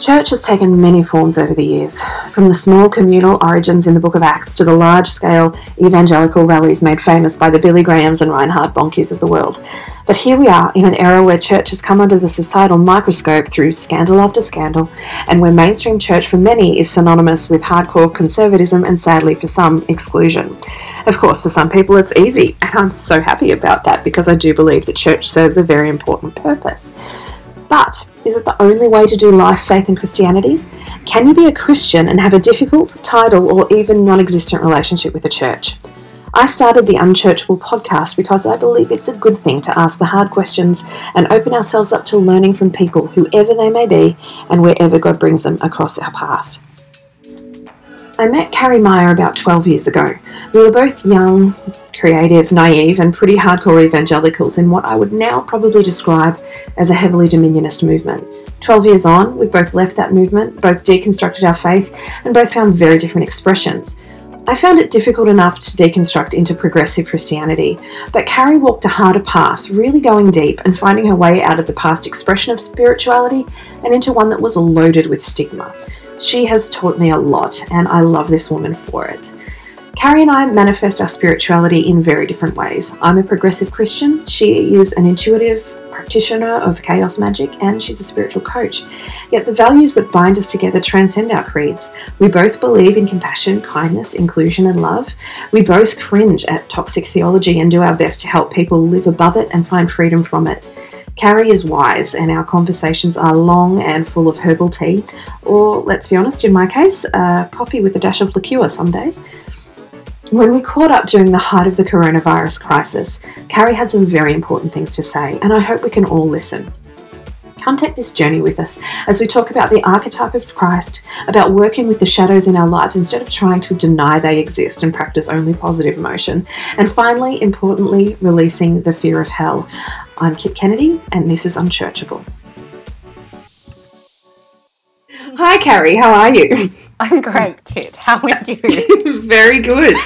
Church has taken many forms over the years, from the small communal origins in the Book of Acts to the large scale evangelical rallies made famous by the Billy Grahams and Reinhard Bonnkes of the world. But here we are in an era where church has come under the societal microscope through scandal after scandal, and where mainstream church for many is synonymous with hardcore conservatism and sadly for some, exclusion. Of course, for some people it's easy, and I'm so happy about that because I do believe that church serves a very important purpose. But is it the only way to do life, faith, and Christianity? Can you be a Christian and have a difficult, title, or even non existent relationship with the church? I started the Unchurchable podcast because I believe it's a good thing to ask the hard questions and open ourselves up to learning from people, whoever they may be, and wherever God brings them across our path. I met Carrie Meyer about 12 years ago. We were both young, creative, naive, and pretty hardcore evangelicals in what I would now probably describe as a heavily dominionist movement. 12 years on, we've both left that movement, both deconstructed our faith, and both found very different expressions. I found it difficult enough to deconstruct into progressive Christianity, but Carrie walked a harder path, really going deep and finding her way out of the past expression of spirituality and into one that was loaded with stigma. She has taught me a lot, and I love this woman for it. Carrie and I manifest our spirituality in very different ways. I'm a progressive Christian, she is an intuitive practitioner of chaos magic, and she's a spiritual coach. Yet the values that bind us together transcend our creeds. We both believe in compassion, kindness, inclusion, and love. We both cringe at toxic theology and do our best to help people live above it and find freedom from it. Carrie is wise, and our conversations are long and full of herbal tea, or let's be honest, in my case, uh, coffee with a dash of liqueur some days. When we caught up during the height of the coronavirus crisis, Carrie had some very important things to say, and I hope we can all listen. Come take this journey with us as we talk about the archetype of Christ, about working with the shadows in our lives instead of trying to deny they exist and practice only positive emotion, and finally, importantly, releasing the fear of hell. I'm Kit Kennedy, and this is Unchurchable. Hi, Carrie, how are you? I'm great, Kit. How are you? Very good.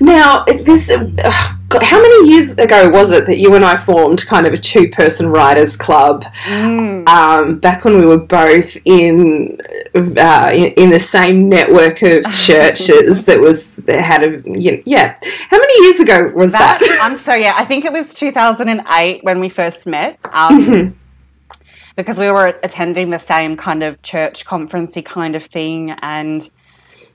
Now, this. Uh, how many years ago was it that you and I formed kind of a two-person writers club? Mm. Um, back when we were both in, uh, in, in the same network of churches that was that had a you know, yeah. How many years ago was that? that? I'm so yeah. I think it was 2008 when we first met. Um, mm-hmm because we were attending the same kind of church conferencey kind of thing, and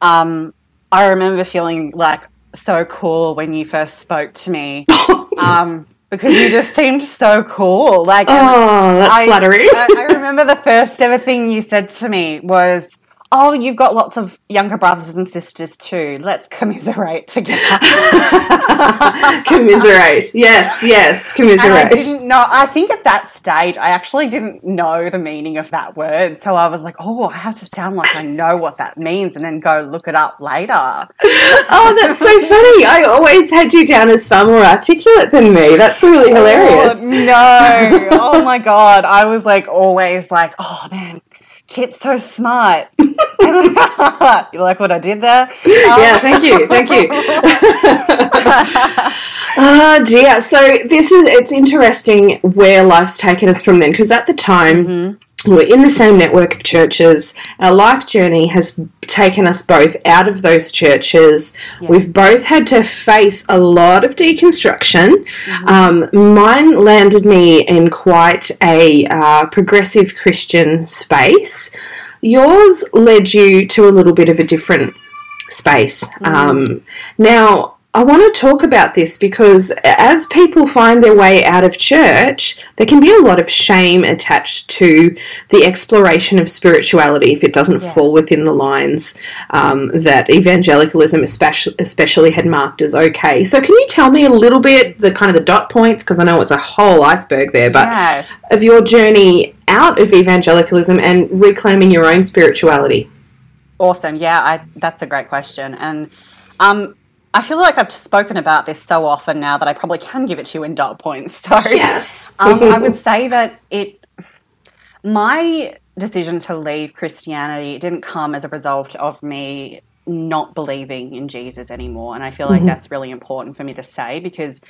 um, I remember feeling like so cool when you first spoke to me. um, because you just seemed so cool. Like, oh, that's I, flattering. I, I remember the first ever thing you said to me was, oh, you've got lots of younger brothers and sisters too. Let's commiserate together. commiserate. Yes, yes, commiserate. And I didn't know. I think at that stage, I actually didn't know the meaning of that word. So I was like, oh, I have to sound like I know what that means and then go look it up later. oh, that's so funny. I always had you down as far more articulate than me. That's really oh, hilarious. Oh, no. oh my God. I was like always like, oh man, Kit's so smart. you like what I did there? Um, yeah, thank you, thank you. oh dear. So this is it's interesting where life's taken us from then because at the time. Mm-hmm we're in the same network of churches. Our life journey has taken us both out of those churches. Yeah. We've both had to face a lot of deconstruction. Mm-hmm. Um, mine landed me in quite a uh, progressive Christian space. Yours led you to a little bit of a different space. Mm-hmm. Um, now, I want to talk about this because as people find their way out of church, there can be a lot of shame attached to the exploration of spirituality if it doesn't yeah. fall within the lines um, that evangelicalism especially, especially had marked as okay. So, can you tell me a little bit the kind of the dot points because I know it's a whole iceberg there, but yeah. of your journey out of evangelicalism and reclaiming your own spirituality? Awesome. Yeah, I, that's a great question. And um, I feel like I've spoken about this so often now that I probably can give it to you in dot points. So yes, um, I would say that it. My decision to leave Christianity didn't come as a result of me not believing in Jesus anymore, and I feel like mm-hmm. that's really important for me to say because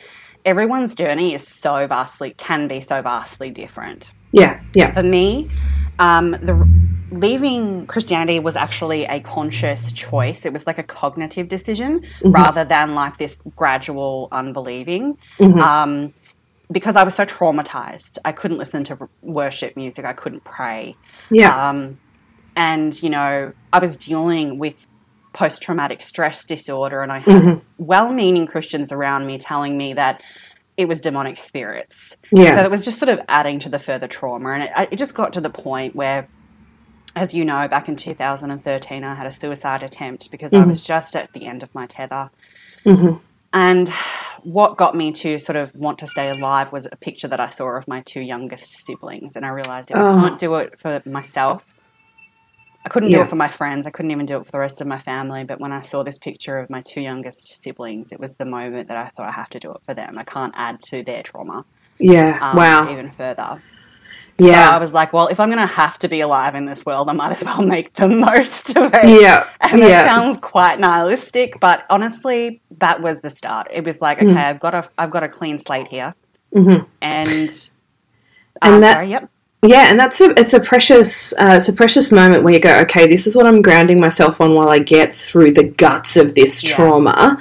everyone's journey is so vastly can be so vastly different. Yeah, yeah. For me, um, the leaving Christianity was actually a conscious choice. It was like a cognitive decision mm-hmm. rather than like this gradual unbelieving. Mm-hmm. Um, because I was so traumatized, I couldn't listen to worship music. I couldn't pray. Yeah. Um, and you know, I was dealing with post traumatic stress disorder, and I had mm-hmm. well meaning Christians around me telling me that it was demonic spirits. Yeah. So it was just sort of adding to the further trauma. And it, it just got to the point where, as you know, back in 2013, I had a suicide attempt because mm-hmm. I was just at the end of my tether. Mm-hmm. And what got me to sort of want to stay alive was a picture that I saw of my two youngest siblings. And I realized if oh. I can't do it for myself, I couldn't yeah. do it for my friends. I couldn't even do it for the rest of my family. But when I saw this picture of my two youngest siblings, it was the moment that I thought I have to do it for them. I can't add to their trauma. Yeah. Um, wow. Even further. Yeah. So I was like, well, if I'm going to have to be alive in this world, I might as well make the most of it. Yeah. And that yeah. sounds quite nihilistic, but honestly, that was the start. It was like, okay, mm. I've got a, I've got a clean slate here, mm-hmm. and and um, that, sorry, yep. Yeah, and that's a it's a precious uh, it's a precious moment where you go, okay, this is what I'm grounding myself on while I get through the guts of this yeah. trauma.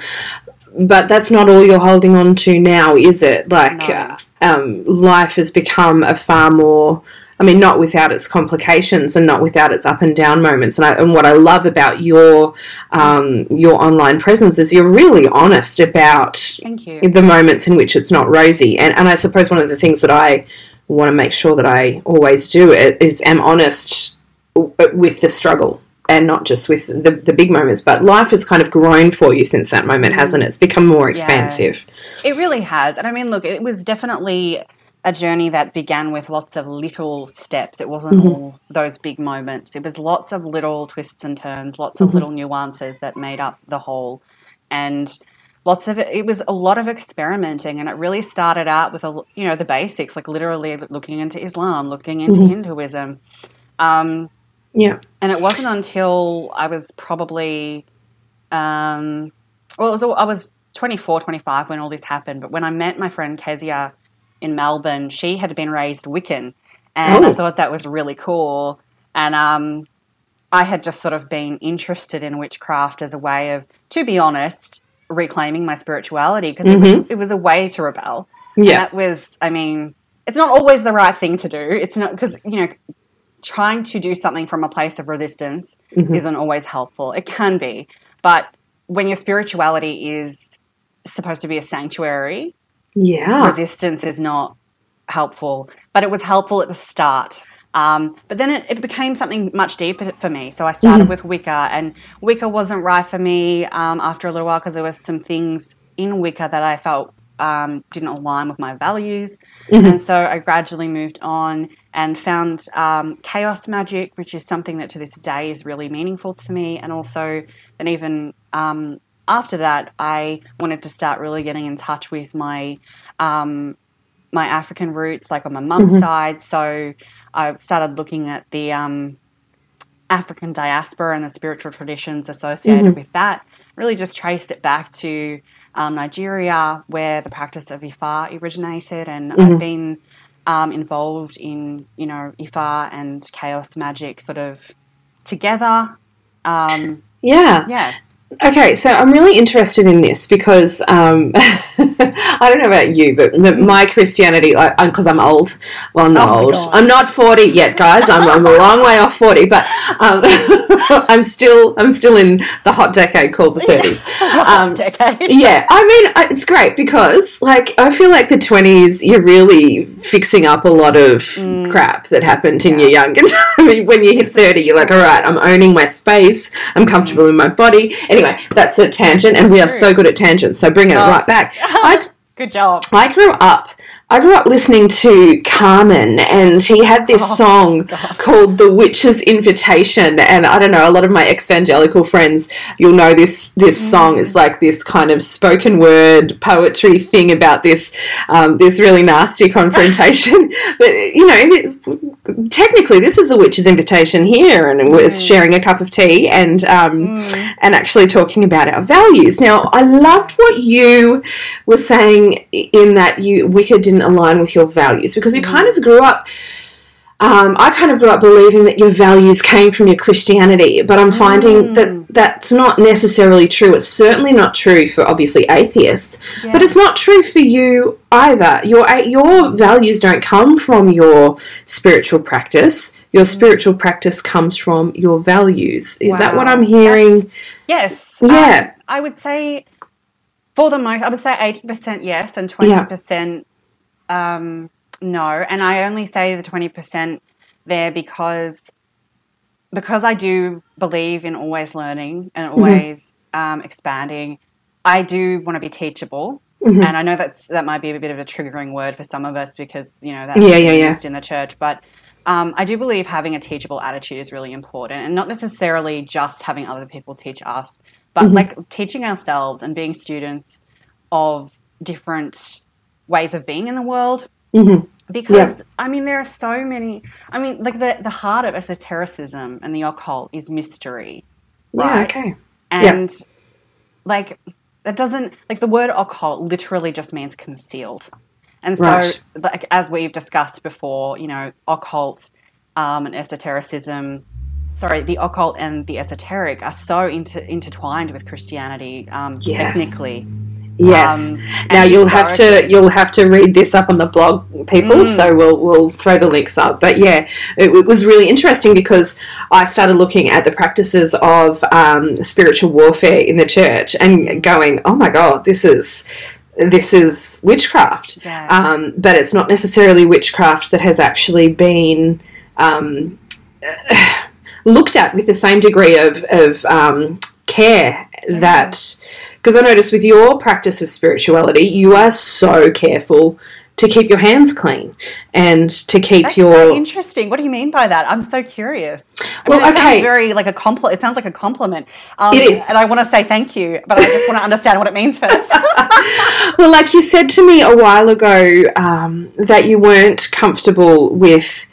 But that's not all you're holding on to now, is it? Like, no. uh, um, life has become a far more. I mean, not without its complications and not without its up and down moments. And, I, and what I love about your um, your online presence is you're really honest about the moments in which it's not rosy. And and I suppose one of the things that I want to make sure that I always do is am honest with the struggle and not just with the, the big moments but life has kind of grown for you since that moment hasn't it? It's become more expansive. Yeah, it really has and i mean look it was definitely a journey that began with lots of little steps. It wasn't mm-hmm. all those big moments. It was lots of little twists and turns lots of mm-hmm. little nuances that made up the whole and lots of it, it was a lot of experimenting and it really started out with a you know the basics like literally looking into islam looking into mm-hmm. hinduism. Um, yeah and it wasn't until i was probably um, well it was i was 24 25 when all this happened but when i met my friend kezia in melbourne she had been raised wiccan and oh. i thought that was really cool and um, i had just sort of been interested in witchcraft as a way of to be honest reclaiming my spirituality because mm-hmm. it, was, it was a way to rebel. Yeah. And that was, I mean, it's not always the right thing to do. It's not because, you know, trying to do something from a place of resistance mm-hmm. isn't always helpful. It can be. But when your spirituality is supposed to be a sanctuary, yeah. resistance is not helpful. But it was helpful at the start. Um, but then it, it, became something much deeper for me. So I started mm-hmm. with Wicca, and Wicca wasn't right for me um, after a little while because there were some things in Wicca that I felt um, didn't align with my values. Mm-hmm. And so I gradually moved on and found um, chaos magic, which is something that to this day is really meaningful to me. And also, and even um, after that, I wanted to start really getting in touch with my um, my African roots, like on my mum's mm-hmm. side. So I started looking at the um, African diaspora and the spiritual traditions associated mm-hmm. with that. Really just traced it back to um, Nigeria, where the practice of Ifa originated, and mm-hmm. I've been um, involved in you know Ifa and chaos magic sort of together. Um, yeah, yeah. Okay, so I'm really interested in this because um, I don't know about you, but my Christianity, because I'm old, well, I'm not oh old. I'm not 40 yet, guys. I'm, I'm, a long way off 40, but um, I'm still I'm still in the hot decade called the 30s. Um, decade. yeah, I mean, it's great because, like, I feel like the 20s, you're really fixing up a lot of mm. crap that happened in yeah. your younger time. when you hit 30, you're like, all right, I'm owning my space. I'm comfortable mm. in my body. Anyway, that's a tangent, and we are so good at tangents, so bring it oh. right back. I, Good job. I grew up I grew up listening to Carman, and he had this oh, song God. called "The Witch's Invitation." And I don't know, a lot of my evangelical friends, you'll know this. This mm. song is like this kind of spoken word poetry thing about this um, this really nasty confrontation. but you know, technically, this is the witch's invitation here, and mm. it's sharing a cup of tea and um, mm. and actually talking about our values. Now, I loved what you were saying in that you Wicca didn't align with your values because you mm. kind of grew up um, I kind of grew up believing that your values came from your Christianity, but I'm finding Mm. that that's not necessarily true. It's certainly not true for obviously atheists, but it's not true for you either. Your your values don't come from your spiritual practice. Your spiritual practice comes from your values. Is that what I'm hearing? Yes. Yeah. Um, I would say, for the most, I would say 80% yes and 20% um, no. And I only say the 20% there because because I do believe in always learning and Mm-hmm. always um, expanding. I do want to be teachable. Mhm. And I know that's, that might be a bit of a triggering word for some of us because, you know, that's Yeah, yeah, yeah. used in the church. But um, I do believe having a teachable attitude is really important and not necessarily just having other people teach us, but Mm-hmm. like teaching ourselves and being students of different ways of being in the world. Mhm. Because I mean, there are so many. I mean, like the the heart of esotericism and the occult is mystery, Yeah. Right. Okay. and like that doesn't like the word occult literally just means concealed, and so Right. like as we've discussed before, you know, occult um, and esotericism. Sorry, the occult and the esoteric are so inter- intertwined with Christianity um, Yes. technically. Yes. Um, now you'll have to you'll have to read this up on the blog, people. Mm. So we'll we'll throw the links up. But yeah, it, it was really interesting because I started looking at the practices of um, spiritual warfare in the church and going, oh my god, this is this is witchcraft. Yeah. Um, but it's not necessarily witchcraft that has actually been. Um, looked at with the same degree of, of um, care that because I notice with your practice of spirituality, you are so careful to keep your hands clean and to keep That's your so interesting. What do you mean by that? I'm so curious. I Well, mean, okay. very like a compliment. It sounds like a compliment. Um, It is. and I want to say thank you, but I just want to understand what it means first. well, like you said to me a while ago um, that you weren't comfortable with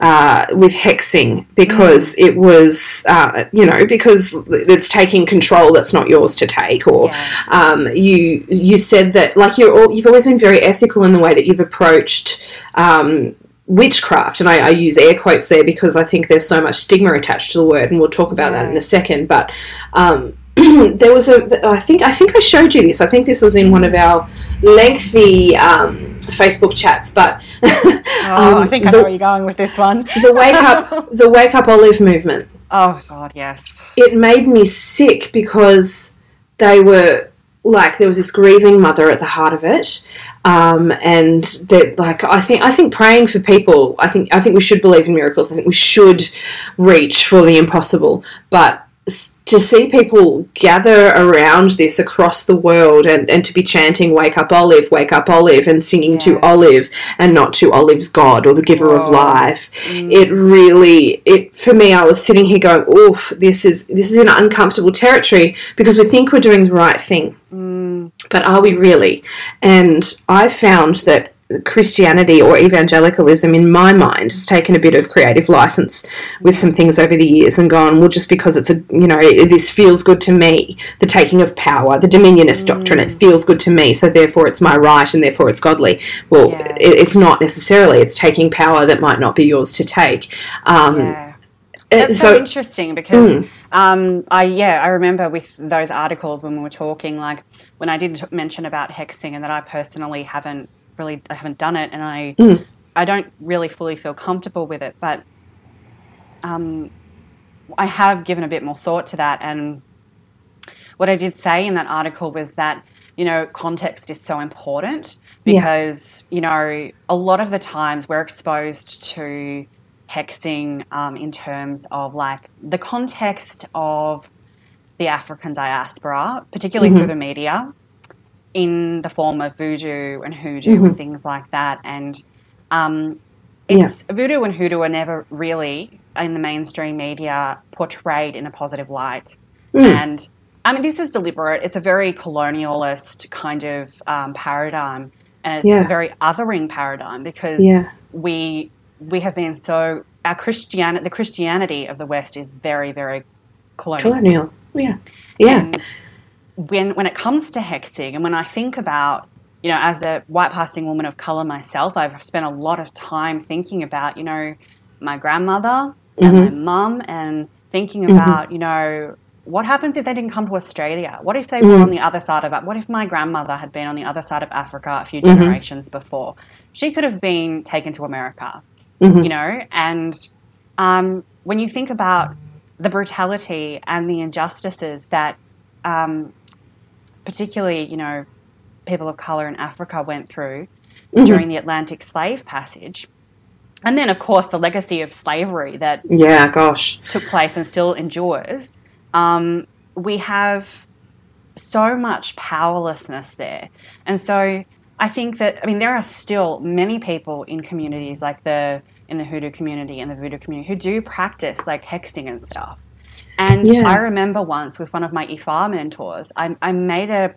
uh, with hexing because Mm. it was, uh, you know, because it's taking control that's not yours to take, or Yeah. um, you you said that like you're all, you've always been very ethical in the way that you've approached. Um, witchcraft and I, I use air quotes there because I think there's so much stigma attached to the word and we'll talk about that in a second but um, there was a I think I think I showed you this. I think this was in one of our lengthy um, Facebook chats but Oh, I um, think I the, know where you're going with this one. the wake up the wake up olive movement. Oh God, yes. it made me sick because they were like there was this grieving mother at the heart of it. Um, and that like I think I think praying for people I think I think we should believe in miracles. I think we should reach for the impossible. But s- to see people gather around this across the world and, and to be chanting wake up olive wake up olive and singing to olive and not to olive's god or the giver of life. Mm. it really it for me i was sitting here going oof this is this is an uncomfortable territory because we think we're doing the right thing. Mm, but are we really? And i found that christianity or evangelicalism in my mind has taken a bit of creative license with some things over the years and gone well just because it's a you know this feels good to me the taking of power the dominionist doctrine it feels good to me so therefore it's my right and therefore it's godly well Yeah. it, it's not necessarily it's taking power that might not be yours to take um, yeah. uh, That's so, so interesting because Mm. um, I yeah I remember with those articles when we were talking like when I did mention about hexing and that I personally haven't really I haven't done it and I Mm. I don't really fully feel comfortable with it but um, I have given a bit more thought to that and what I did say in that article was that you know context is so important Yeah. because you know a lot of the times we're exposed to hexing um, in terms of like the context of the African diaspora, particularly through the media, in the form of voodoo and hoodoo and things like that. And um, it's voodoo and hoodoo are never really in the mainstream media portrayed in a positive light. Mm. And I mean, this is deliberate. It's a very colonialist kind of um, paradigm, and it's Yeah. a very othering paradigm because yeah we we have been so our Christianity, the Christianity of the West is very very colonial. colonial yeah yeah And when when it comes to hexing, and when I think about, you know, as a white passing woman of color myself, I've spent a lot of time thinking about, you know, my grandmother and Mhm. my mum and thinking Mhm. about, you know, what happens if they didn't come to Australia? What if they were Mm. on the other side of? What if my grandmother had been on the other side of Africa a few Mhm. generations before? She could have been taken to America, Mhm. you know? And um, when you think about the brutality and the injustices that, um, particularly, you know, people of color in Africa went through Mhm. during the Atlantic slave passage. And then, of course, the legacy of slavery that Yeah, gosh. took place and still endures. Um, we have so much powerlessness there. And so I think that, I mean, there are still many people in communities like the, in the hoodoo community and the voodoo community who do practice like hexing and stuff. And Yeah. I remember once with one of my IFA mentors, I, I made a,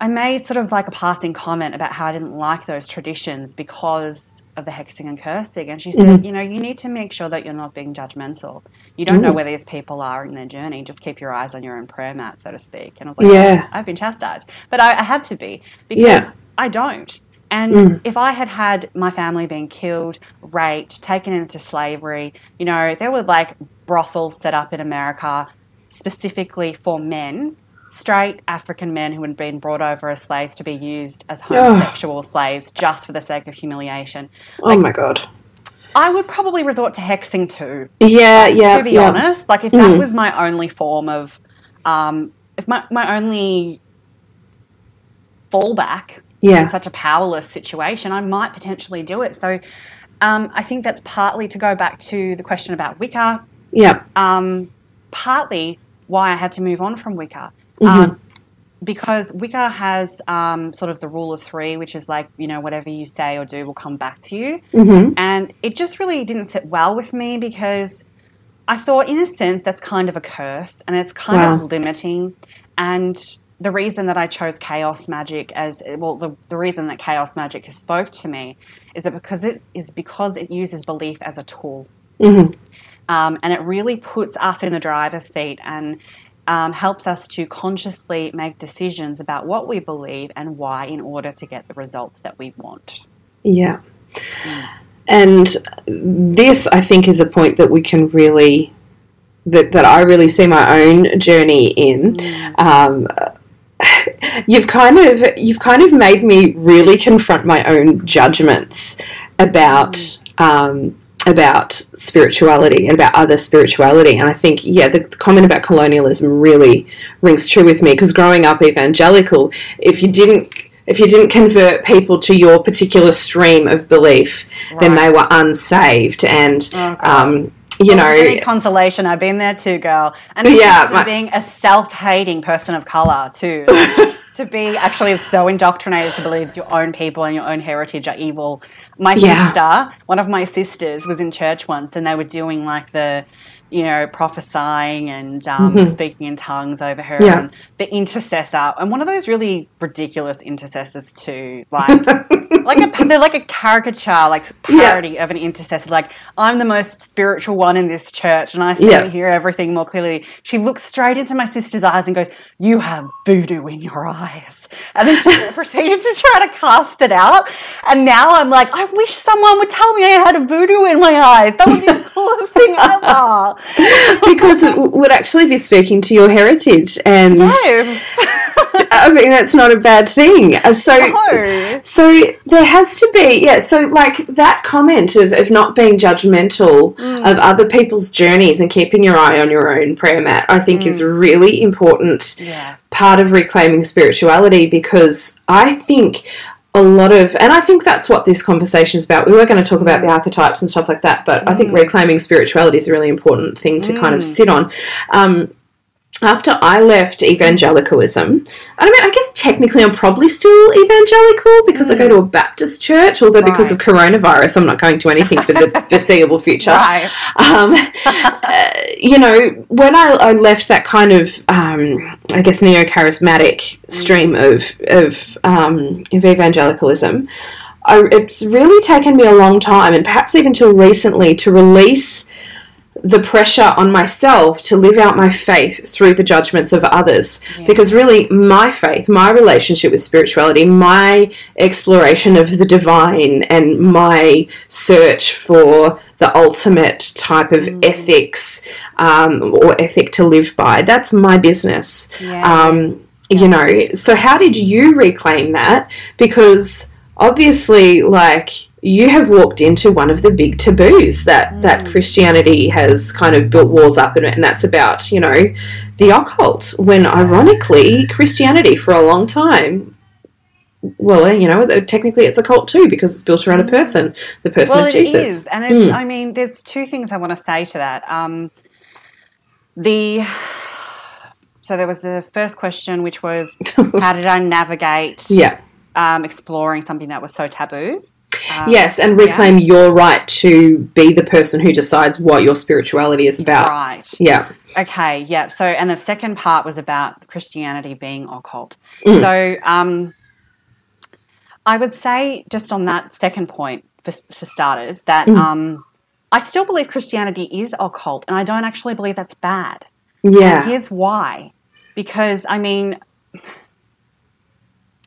I made sort of like a passing comment about how I didn't like those traditions because of the hexing and cursing. And she said, Mhm. you know, you need to make sure that you're not being judgmental. You don't know where these people are in their journey. Just keep your eyes on your own prayer mat, so to speak. And I was like, Yeah. I've been chastised. But I, I had to be because Yeah. I don't. And Mm. if I had had my family being killed, raped, taken into slavery, you know, there were like brothels set up in America specifically for men, straight African men who had been brought over as slaves to be used as homosexual slaves just for the sake of humiliation. Oh my god. I would probably resort to hexing too, Yeah, yeah. to be yeah. honest. Like if that Mm. was my only form of, um, if my, my only fallback yeah. in such a powerless situation, I might potentially do it. So um, I think that's partly to go back to the question about Wicca, Yeah. um, partly why I had to move on from Wicca. Mhm. Um, because Wicca has um, sort of the rule of three, which is like, you know, whatever you say or do will come back to you. hmm And it just really didn't sit well with me because I thought, in a sense, that's kind of a curse and it's kind Wow. of limiting. And the reason that I chose chaos magic as well, the, the reason that chaos magic has spoke to me is that because it is because it uses belief as a tool. hmm Um, and it really puts us in the driver's seat and um, helps us to consciously make decisions about what we believe and why in order to get the results that we want. Yeah. Mm. And this, I think, is a point that we can really, that, that I really see my own journey in. Um, you've kind of you've kind of made me really confront my own judgments about um, about spirituality and about other spirituality. And I think yeah the, comment about colonialism really rings true with me because growing up evangelical if you didn't if you didn't convert people to your particular stream of belief then they were unsaved. And um, you know consolation. I've been there too, girl. And Yeah, my- being a self-hating person of color too, Like, to be actually so indoctrinated to believe your own people and your own heritage are evil. My Yeah. sister, one of my sisters, was in church once, and they were doing like the, you know, prophesying and um, Mhm. speaking in tongues over her, Yeah. and the intercessor, and one of those really ridiculous intercessors too, like. like a they're like a caricature, like Yeah. parody of an intercessor. Like I'm the most spiritual one in this church, and I Yeah. hear everything more clearly. She looks straight into my sister's eyes and goes, "You have voodoo in your eyes," and then she proceeded to try to cast it out. And now I'm like, I wish someone would tell me I had a voodoo in my eyes. That would be the coolest thing ever. because it would actually be speaking to your heritage and Yes. I mean that's not a bad thing. Uh, So No. so there has to be yeah, so like that comment of, of not being judgmental Mm. of other people's journeys and keeping your eye on your own prayer mat, I think is a Mm. really important Yeah. part of reclaiming spirituality because I think a lot of, and I think that's what this conversation is about. We were going to talk about the archetypes and stuff like that, but I think Mm. reclaiming spirituality is a really important thing to kind of Mm. sit on. Um, after I left evangelicalism, I mean, I guess technically I'm probably still evangelical because I go to a Baptist church, although because of coronavirus, I'm not going to anything for the foreseeable future. Right. um, uh, you know, when I, I left that kind of, um, I guess, neo charismatic stream of of, um, of evangelicalism, I, it's really taken me a long time, and perhaps even till recently, to release the pressure on myself to live out my faith through the judgments of others. Yeah. Because really, my faith, my relationship with spirituality, my exploration of the divine, and my search for the ultimate type of Mm. ethics um, or ethic to live by, that's my business. Yeah. Um, you know, so how did you reclaim that? Because obviously, like, you have walked into one of the big taboos that, that Christianity has kind of built walls up in and that's about, you know, the occult. When ironically, Christianity for a long time, well, you know, technically it's a cult too because it's built around a person, the person well, of it Jesus. is, and it's, Mm. I mean, there's two things I want to say to that. Um, the so there was the first question, which was how did I navigate Yeah. um, exploring something that was so taboo? Um, Yes, and yeah. reclaim your right to be the person who decides what your spirituality is about. Right. Yeah. Okay. Yeah. So, and the second part was about Christianity being occult. Mm. So, um, I would say just on that second point, for, for starters, that Mm. um, I still believe Christianity is occult, and I don't actually believe that's bad. Yeah. And here's why. Because, I mean,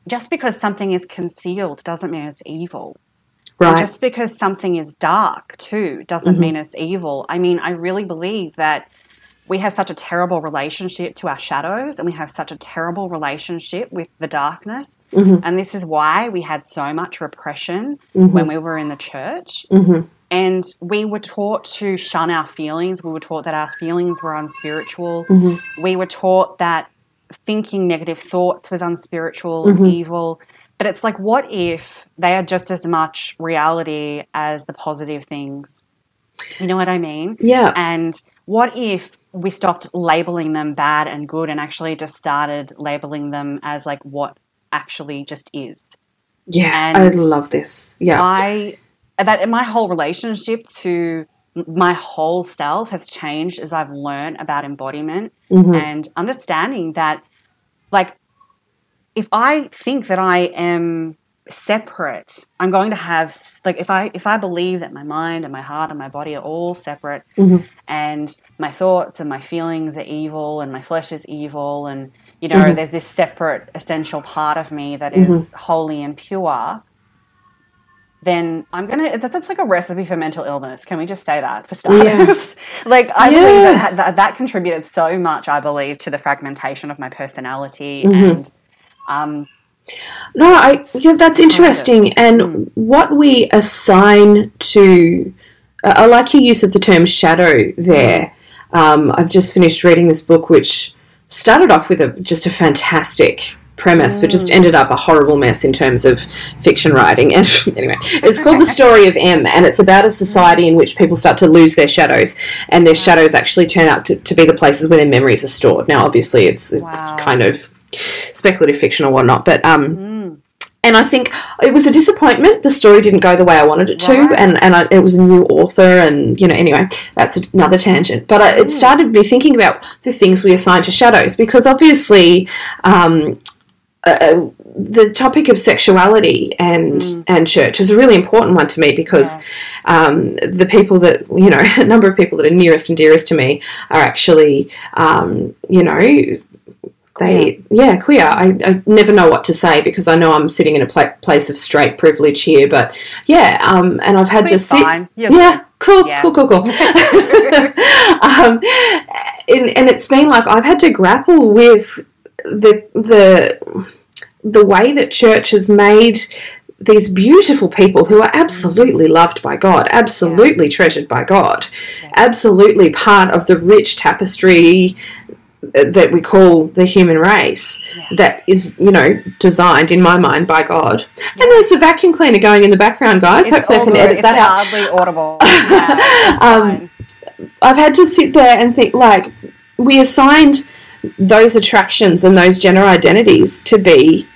just because something is concealed doesn't mean it's evil. Right. just because something is dark too doesn't Mhm. mean it's evil. I mean, I really believe that we have such a terrible relationship to our shadows and we have such a terrible relationship with the darkness. Mhm. And this is why we had so much repression Mhm. when we were in the church. Mhm. And we were taught to shun our feelings. We were taught that our feelings were unspiritual. Mhm. We were taught that thinking negative thoughts was unspiritual and evil. But it's like, what if they are just as much reality as the positive things? You know what I mean? Yeah. And what if we stopped labeling them bad and good and actually just started labeling them as like what actually just is? Yeah. and I love this. Yeah. I that my whole relationship to my whole self has changed as I've learned about embodiment Mhm. and understanding that like if I think that I am separate, I'm going to have like if I if I believe that my mind and my heart and my body are all separate Mhm. and my thoughts and my feelings are evil and my flesh is evil and you know Mhm. there's this separate essential part of me that is Mhm. holy and pure then I'm gonna. That's, that's like a recipe for mental illness. Can we just say that for starters? like I believe that, that that contributed so much. I believe to the fragmentation of my personality Mhm. and um, No, I yeah, that's interesting. And Mm. what we assign to, uh, I like your use of the term shadow there. Um, I've just finished reading this book, which started off with a just a fantastic premise, but just ended up a horrible mess in terms of fiction writing. And anyway, it's called The Story of M, and it's about a society in which people start to lose their shadows, and their shadows actually turn out to, to be the places where their memories are stored. Now, obviously, it's it's Wow. kind of speculative fiction or whatnot, but um, mm, and I think it was a disappointment. The story didn't go the way I wanted it to, and and I, it was a new author, and you know, anyway, that's another tangent. But I, it started me thinking about the things we assign to shadows, because obviously, um, uh, the topic of sexuality and Mm. and church is a really important one to me because um, the people that you know, a number of people that are nearest and dearest to me are actually, um, you know. They, yeah, queer. I, I never know what to say because I know I'm sitting in a pla- place of straight privilege here, but yeah, um, and I've had to it's sit. fine. Yeah, cool, Yeah. cool, cool, cool. um, and, and it's been like I've had to grapple with the the the way that church has made these beautiful people who are absolutely loved by God, absolutely treasured by God, absolutely part of the rich tapestry that we call the human race Yeah. that is, you know, designed in my mind by God. And there's the vacuum cleaner going in the background, guys. It's Hopefully I can edit that out. hardly audible. Yeah, Um. I've had to sit there and think like we assigned those attractions and those gender identities to be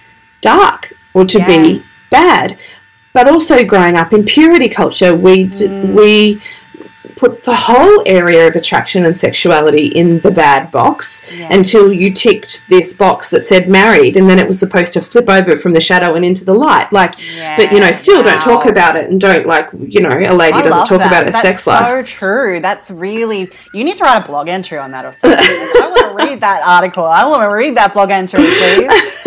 dark or to Yeah. be bad, but also growing up in purity culture, we d- Mm. we put the whole area of attraction and sexuality in the bad box Yeah. until you ticked this box that said married, and then it was supposed to flip over from the shadow and into the light. Like, but you know, Yeah, still don't talk about it and don't like, you know, a lady I doesn't talk that. about her That's sex so life. true. That's really. You need to write a blog entry on that or something. I want to read that article. I want to read that blog entry, please.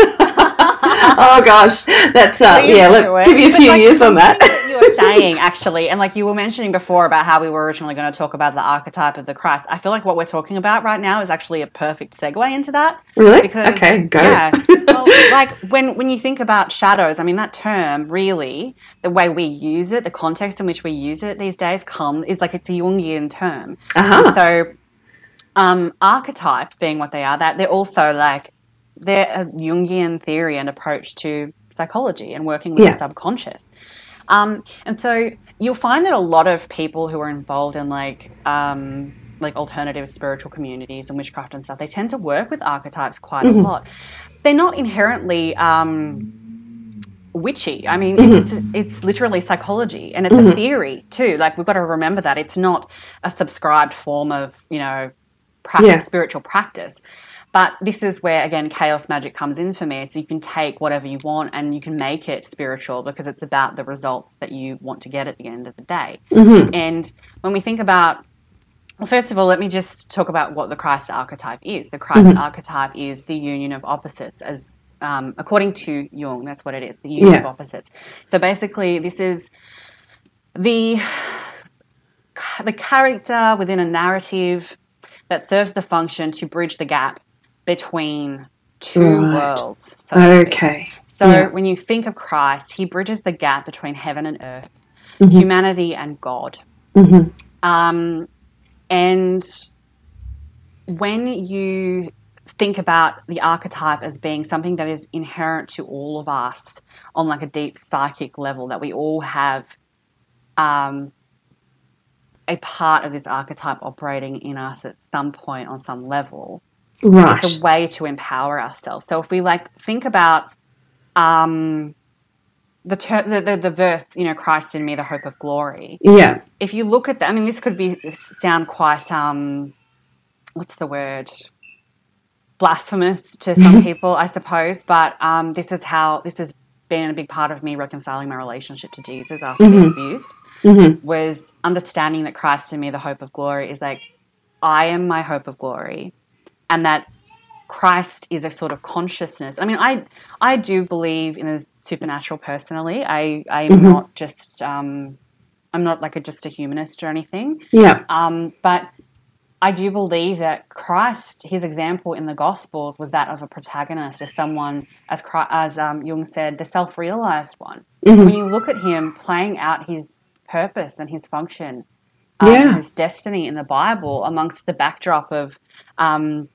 oh gosh, that's uh, yeah. it. give you a few like, years on that. something you were saying actually, and like you were mentioning before about how we were originally going to talk about the archetype of the Christ. I feel like what we're talking about right now is actually a perfect segue into that. really? Because okay, go. Yeah. well, like when when you think about shadows, I mean that term really, the way we use it, the context in which we use it these days, come is like it's a Jungian term. Uh-huh. So, um, archetypes being what they are, that they're also like they're a Jungian theory and approach to psychology and working with Yeah. the subconscious. Um, and so you'll find that a lot of people who are involved in like um, like alternative spiritual communities and witchcraft and stuff, they tend to work with archetypes quite Mhm. a lot. They're not inherently um, witchy. I mean, Mhm. it's it's literally psychology and it's a Mhm. theory too. Like we've got to remember that it's not a subscribed form of you know practice, Yeah. spiritual practice. But this is where again chaos magic comes in for me. So you can take whatever you want and you can make it spiritual because it's about the results that you want to get at the end of the day. hmm And when we think about, well, first of all, let me just talk about what the Christ archetype is. The Christ Mhm. archetype is the union of opposites, as um, according to Jung, that's what it is, the union Yeah. of opposites. So basically, this is the the character within a narrative that serves the function to bridge the gap between two Right. worlds. So. Okay. so Yeah. when you think of Christ, he bridges the gap between heaven and earth, Mhm. humanity and God. hmm Um, and when you think about the archetype as being something that is inherent to all of us on like a deep psychic level, that we all have um, a part of this archetype operating in us at some point on some level, Right. it's a way to empower ourselves. So if we like think about um, the, ter- the the the verse, you know, Christ in me, the hope of glory yeah. if you look at that, I mean, this could be sound quite um, what's the word? Blasphemous to some people, I suppose. But um, this is how this has been a big part of me reconciling my relationship to Jesus after being Mhm. abused. hmm Was understanding that Christ in me, the hope of glory, is like I am my hope of glory, and that Christ is a sort of consciousness. I mean, I I do believe in a supernatural personally. I I am Mhm. not just um, I'm not like a, just a humanist or anything. Yeah. Um, but I do believe that Christ, his example in the Gospels was that of a protagonist, as someone, as Chri- as um, Jung said, the self-realized one. hmm When you look at him playing out his purpose and his function, um, Yeah. his destiny in the Bible, amongst the backdrop of um,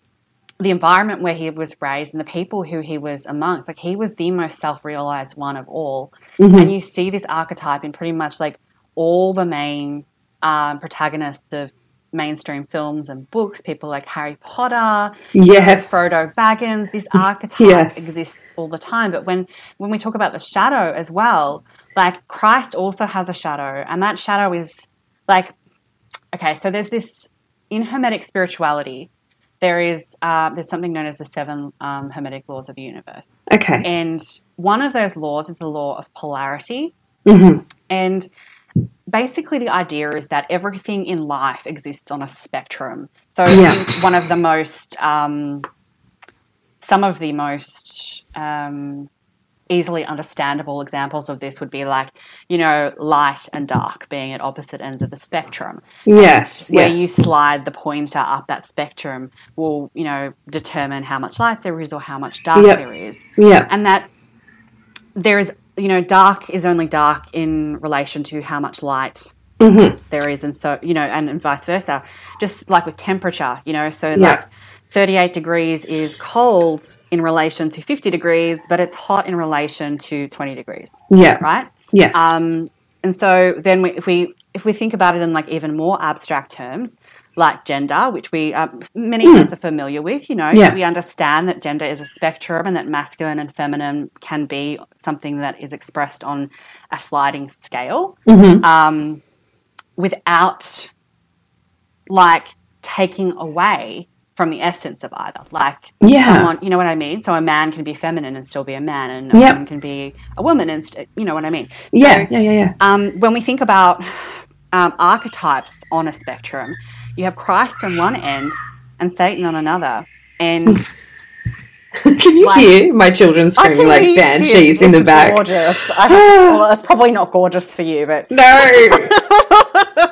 the environment where he was raised and the people who he was amongst, like he was the most self-realized one of all hmm and you see this archetype in pretty much like all the main um, protagonists of mainstream films and books. People like Harry Potter, Yes. Frodo Baggins. This archetype Yes. exists all the time. But when when we talk about the shadow as well, like Christ also has a shadow, and that shadow is like okay. So there's this in Hermetic spirituality. There is uh, there's something known as the seven um, Hermetic laws of the universe. Okay. And one of those laws is the law of polarity. hmm And basically, the idea is that everything in life exists on a spectrum. So, Yeah. one of the most, um, some of the most um, easily understandable examples of this would be like, you know, light and dark being at opposite ends of the spectrum Yes. where yes. you slide the pointer up that spectrum will you know determine how much light there is or how much dark Yep. there is yeah. and that there is you know dark is only dark in relation to how much light hmm there is and so you know and, and vice versa just like with temperature you know so Yeah. like 38 degrees is cold in relation to 50 degrees but it's hot in relation to 20 degrees Yeah. right Yes. um, and so then we, if we if we think about it in like even more abstract terms, like gender, which we uh, many of us are familiar with, you know, Hmm. Yeah. we understand that gender is a spectrum and that masculine and feminine can be something that is expressed on a sliding scale hmm um, without like taking away from the essence of either. Like, Yeah. someone, you know what I mean? So a man can be feminine and still be a man, and a Yep. woman can be a woman and, st- you know what I mean? Yeah, So, yeah, yeah, yeah. um, when we think about um, archetypes on a spectrum, you have Christ on one end and Satan on another. And Can you Like- hear my children screaming like banshees in the back? Gorgeous. I well, it's probably not gorgeous for you, but No.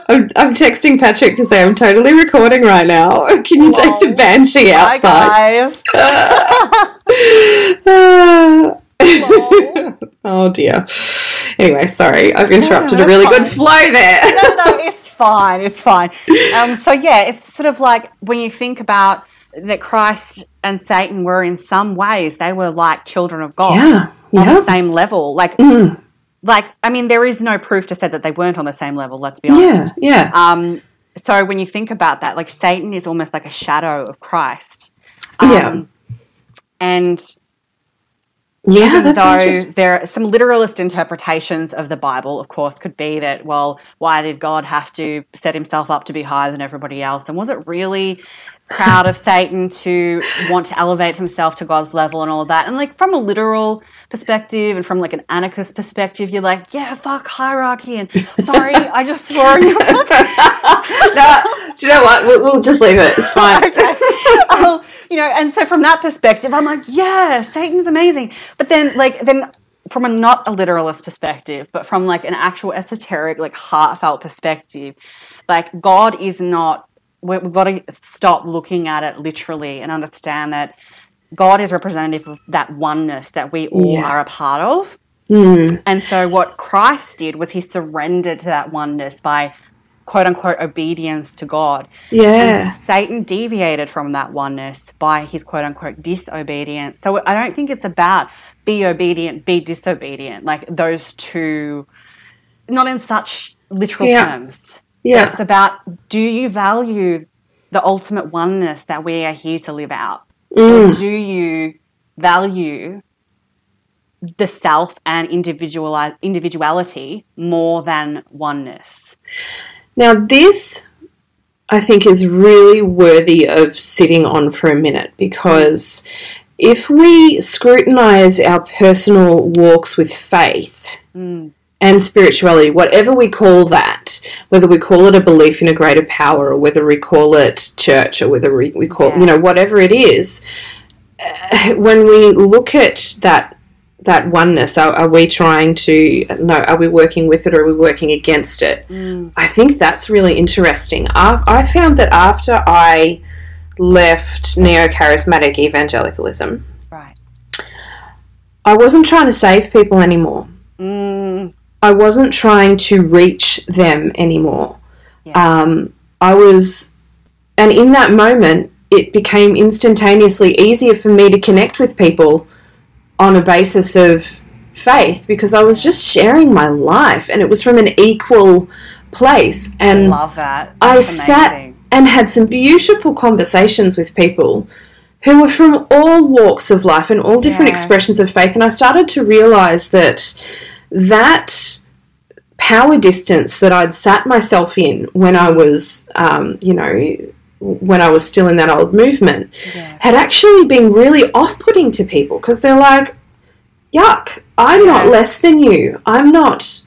I'm, I'm texting Patrick to say I'm totally recording right now. Can you take the banshee outside? oh dear. Anyway, sorry, I've interrupted a really good flow there. no, no, it's fine. It's fine. Um, so yeah, it's sort of like when you think about that Christ and Satan were in some ways they were like children of God yeah, on yeah. the same level. Like, Mm, like I mean, there is no proof to say that they weren't on the same level. Let's be honest. yeah. Um, so when you think about that, like Satan is almost like a shadow of Christ. Yeah. Um, And Yeah, even that's though there are some literalist interpretations of the Bible, of course, could be that, well, why did God have to set himself up to be higher than everybody else? And was it really proud of Satan to want to elevate himself to God's level and all that? And like from a literal perspective and from like an anarchist perspective, you're like, yeah, fuck hierarchy. And sorry, I just swore no, do you know what? We'll, we'll just leave it. It's fine. okay. Um, you know, and so from that perspective, I'm like, yeah, Satan's amazing. But then, like, then from a not a literalist perspective, but from like an actual esoteric, like heartfelt perspective, like God is not. We- We've got to stop looking at it literally and understand that God is representative of that oneness that we all Yeah. are a part of. Mm, And so, what Christ did was he surrendered to that oneness by quote unquote obedience to God. yeah. And Satan deviated from that oneness by his quote unquote disobedience. So I don't think it's about be obedient, be disobedient, like those two, not in such literal Yeah. terms. Yeah. It's about do you value the ultimate oneness that we are here to live out? Or Mm, do you value the self and individual individuality more than oneness? Now, this I think is really worthy of sitting on for a minute because if we scrutinize our personal walks with faith Mm, and spirituality, whatever we call that, whether we call it a belief in a greater power or whether we call it church or whether we, we call, Yeah. you know, whatever it is, uh, when we look at that that oneness, are, are we trying to no? Are we working with it or are we working against it? mm, I think that's really interesting. I, I found that after I left neo charismatic evangelicalism, right. I wasn't trying to save people anymore. I wasn't trying to reach them anymore. Yeah. Um, I was, and in that moment, it became instantaneously easier for me to connect with people on a basis of faith because I was just sharing my life and it was from an equal place. And love that. I That's sat and had some beautiful conversations with people who were from all walks of life and all different Yeah. expressions of faith and I started to realize that that power distance that I'd sat myself in when I was um, you know when I was still in that old movement Yeah. had actually been really off-putting to people because they're like yuck I'm not less than you I'm not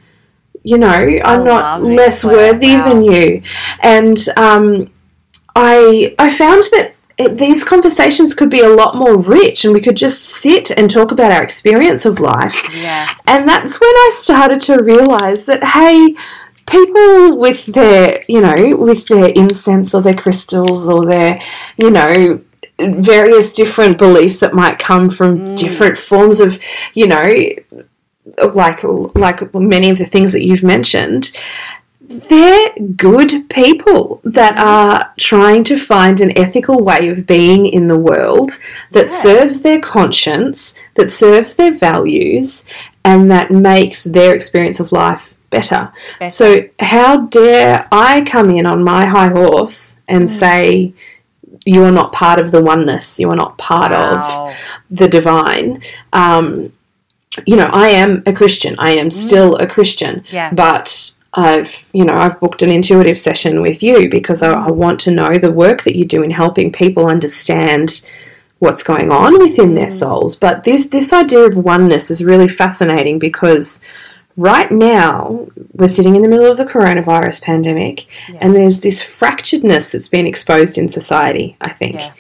you know I'm not less worthy Wow. than you and um, I I found that it, these conversations could be a lot more rich and we could just sit and talk about our experience of life Yeah. and that's when I started to realize that hey people with their you know with their incense or their crystals or their you know various different beliefs that might come from Mm. different forms of you know like like many of the things that you've mentioned they're good people that are trying to find an ethical way of being in the world that Yeah. serves their conscience, that serves their values, and that makes their experience of life better. Better. So, how dare I come in on my high horse and say, you are not part of the oneness, you are not part of the divine. Um, you know, I am a Christian. I am still a Christian, Yeah. but I've, you know, I've booked an intuitive session with you because I, I want to know the work that you do in helping people understand what's going on within their souls. But this this idea of oneness is really fascinating because right now we're sitting in the middle of the coronavirus pandemic and there's this fracturedness that's been exposed in society, I think. Yeah.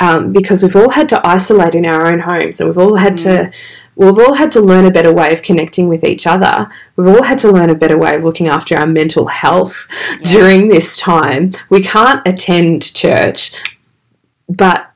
Um, because we've all had to isolate in our own homes and we've all had to we've all had to learn a better way of connecting with each other. We've all had to learn a better way of looking after our mental health during this time. We can't attend church, but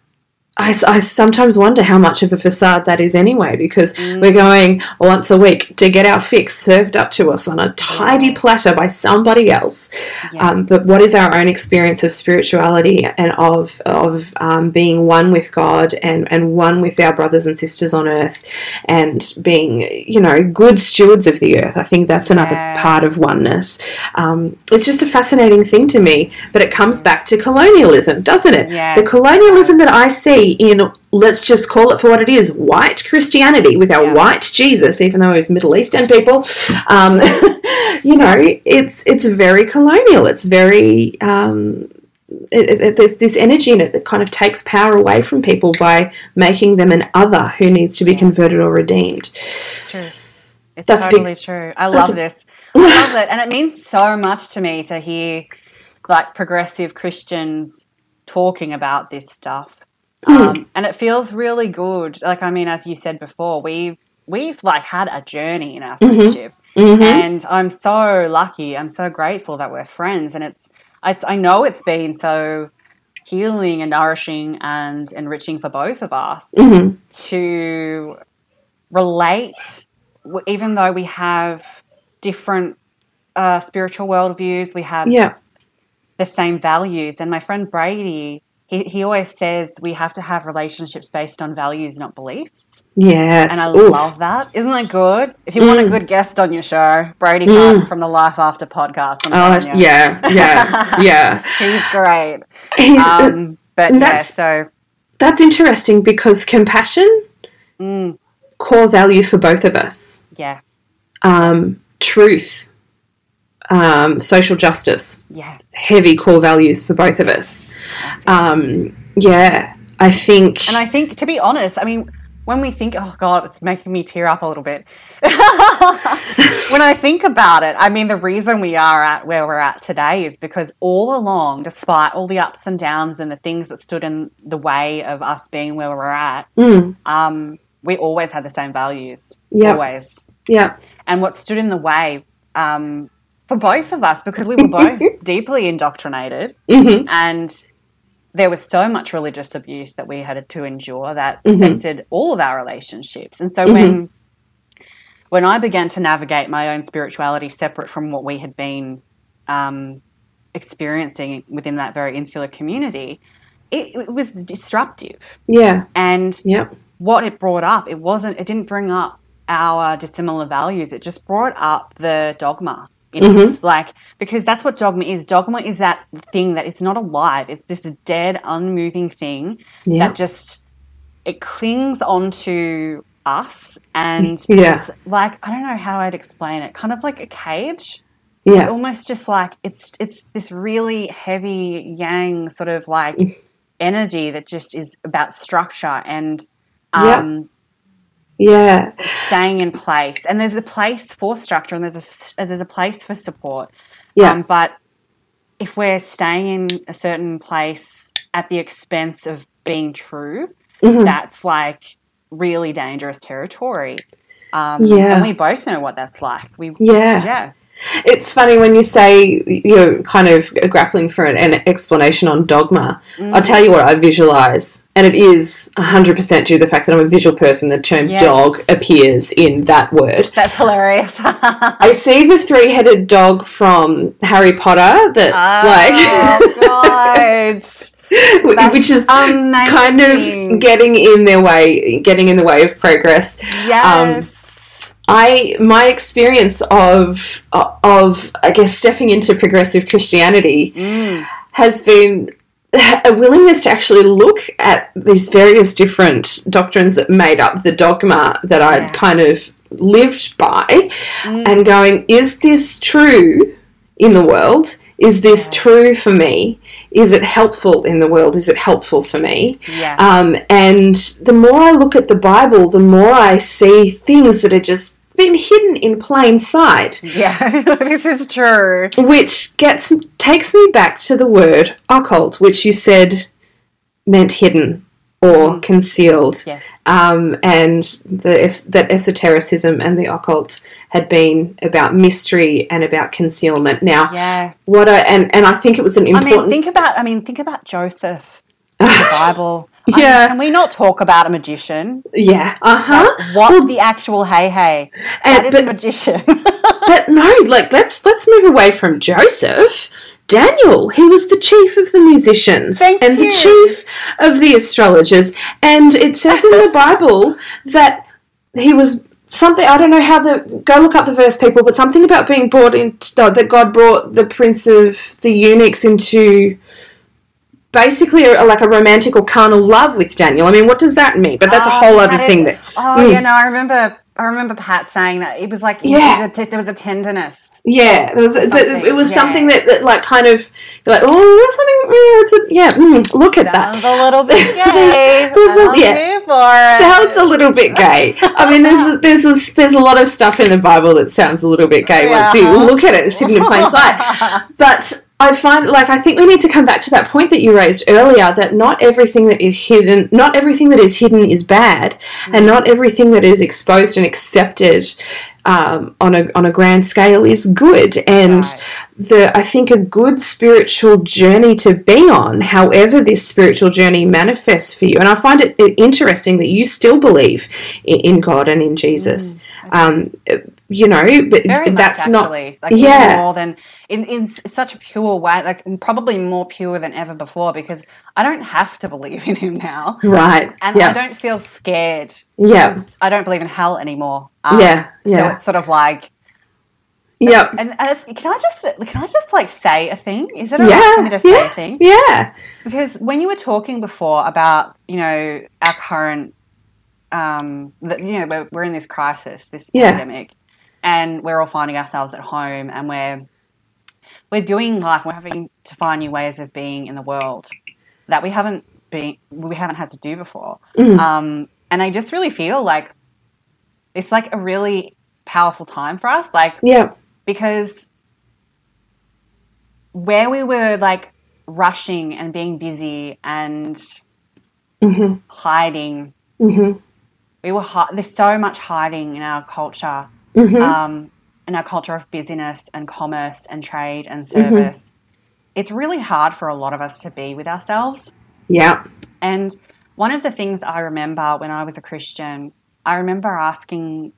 I, I sometimes wonder how much of a facade that is anyway, because we're going once a week to get our fix served up to us on a tidy platter by somebody else. Yeah. Um, but what is our own experience of spirituality and of of um, being one with God and and one with our brothers and sisters on earth, and being you know good stewards of the earth? I think that's another Yeah. part of oneness. Um, it's just a fascinating thing to me, but it comes back to colonialism, doesn't it? Yeah. The colonialism that I see in, let's just call it for what it is, white Christianity with our Yeah. white Jesus, even though he's Middle Eastern people. Um, you know, it's it's very colonial. It's very um, it, it, there's this energy in it that kind of takes power away from people by making them an other who needs to be converted or redeemed. It's true. It's That's big- totally true. I love a- this. I love it. And it means so much to me to hear like progressive Christians talking about this stuff. Hmm. Um, and it feels really good. Like I mean, as you said before, we've we've like had a journey in our Mm-hmm. friendship. Mhm. And I'm so lucky. I'm so grateful that we're friends. And it's, it's I know it's been so healing and nourishing and enriching for both of us Mhm. to relate, even though we have different uh, spiritual worldviews, we have Yeah. the same values. And my friend Brady, he, he always says we have to have relationships based on values, not beliefs. Yes. And I Oof. love that. Isn't that good? If you want a Mm. good guest on your show, Brady Mm. Clark from the Life After podcast. Oh, yeah, yeah, yeah. He's great. He's- Um, but yeah, that's- so That's interesting because compassion, mm, core value for both of us. yeah, Um, truth, um, social justice, yeah. heavy core values for both of us. Um, yeah, I think. And I think, to be honest, I mean, when we think, oh God, it's making me tear up a little bit. when I think about it, I mean, the reason we are at where we're at today is because all along, despite all the ups and downs and the things that stood in the way of us being where we're at, Mm, um, we always had the same values. Yep. Always. yeah, And what stood in the way um, for both of us, because we were both deeply indoctrinated hmm and there was so much religious abuse that we had to endure that Mhm. affected all of our relationships. And so Mhm. when when I began to navigate my own spirituality separate from what we had been um, experiencing within that very insular community, it, it was disruptive. yeah, And yeah, what it brought up, it wasn't, it didn't bring up our dissimilar values. It just brought up the dogma. It's Mhm. like, because that's what dogma is. Dogma is that thing that it's not alive. It's this dead, unmoving thing yeah, that just, it clings onto us. And Yeah. it's like, I don't know how I'd explain it. Kind of like a cage. It's yeah, almost just like, it's, it's this really heavy yang sort of like Mm. energy that just is about structure and Yeah. Yeah, staying in place. And there's a place for structure, and there's a s- there's a place for support. yeah, Um, but if we're staying in a certain place at the expense of being true, mhm, that's like really dangerous territory. Um, Yeah. and we both know what that's like. We Yeah. yeah, It's funny when you say you're kind of grappling for an, an explanation on dogma. Mm. I'll tell you what I visualize, and it is 100% due to the fact that I'm a visual person. The term Yes. dog appears in that word. that's hilarious. I see the three headed dog from Harry Potter that's oh God, like, That's which is kind of getting in their way, getting in the way of progress. yes. I my experience of of I guess stepping into progressive Christianity Mm. has been a willingness to actually look at these various different doctrines that made up the dogma that I'd kind of lived by and going, is this true in the world? Is this Yeah. true for me? Is it helpful in the world? Is it helpful for me? Yeah. Um, and the more I look at the Bible, the more I see things that are just been hidden in plain sight, yeah. this is true. which gets takes me back to the word occult, which you said meant hidden or Mm. concealed Yes. um, and the, that esotericism and the occult had been about mystery and about concealment. Now, Yeah. what I and, and I think it was an I important. mean, think about. I mean, think about Joseph. The Bible. Yeah. can we not talk about a magician? yeah, uh huh. Like, what the actual hey hey? And- That is but- a magician. But no, like let's let's move away from Joseph. Daniel, he was the chief of the musicians Thank and you. the chief of the astrologers, and it says in the Bible that he was something. I don't know how the go look up the verse, people, but something about being brought in that God brought the prince of the eunuchs into basically a, like a romantic or carnal love with Daniel. I mean, what does that mean? But that's a Oh, whole other thing. That Oh Mm. yeah, no, I remember. I remember Pat saying that it was like Yeah. was a there was a tenderness. Yeah, there was, but it was yeah. something that, that like kind of like oh that's something yeah, a, yeah mm, look at Sounds that a little bit gay. There's a- yeah. here for it. sounds a little bit gay. I mean there's there's a, there's a lot of stuff in the Bible that sounds a little bit gay once you Yeah. look at it. It's hidden in plain sight. But I find like I think we need to come back to that point that you raised earlier that not everything that is hidden, not everything that is hidden is bad, and not everything that is exposed and accepted um, on a on a grand scale is good. And Right. the I think a good spiritual journey to be on, however this spiritual journey manifests for you. And I find it interesting that you still believe in, God and in Jesus. Um, you know, but Very much, that's not. Like Yeah. more than in, in such a pure way, like probably more pure than ever before because I don't have to believe in him now. right. And yeah, I don't feel scared. yeah, I don't believe in hell anymore. Um, yeah, So it's sort of like, yeah, and, and it's, can I just can I just like say a thing? Is it alright for me to say a thing? yeah, Because when you were talking before about you know our current, um, the, you know we're, we're in this crisis, this Yeah. pandemic, and we're all finding ourselves at home, and we're we're doing life. We're having to find new ways of being in the world that we haven't been we haven't had to do before. Mm. Um, and I just really feel like it's like a really powerful time for us, like yeah, because where we were like rushing and being busy and hmm hiding, hmm we were hi- there's so much hiding in our culture, hmm um, in our culture of busyness and commerce and trade and mm-hmm. service. It's really hard for a lot of us to be with ourselves. yeah, And one of the things I remember when I was a Christian, I remember asking,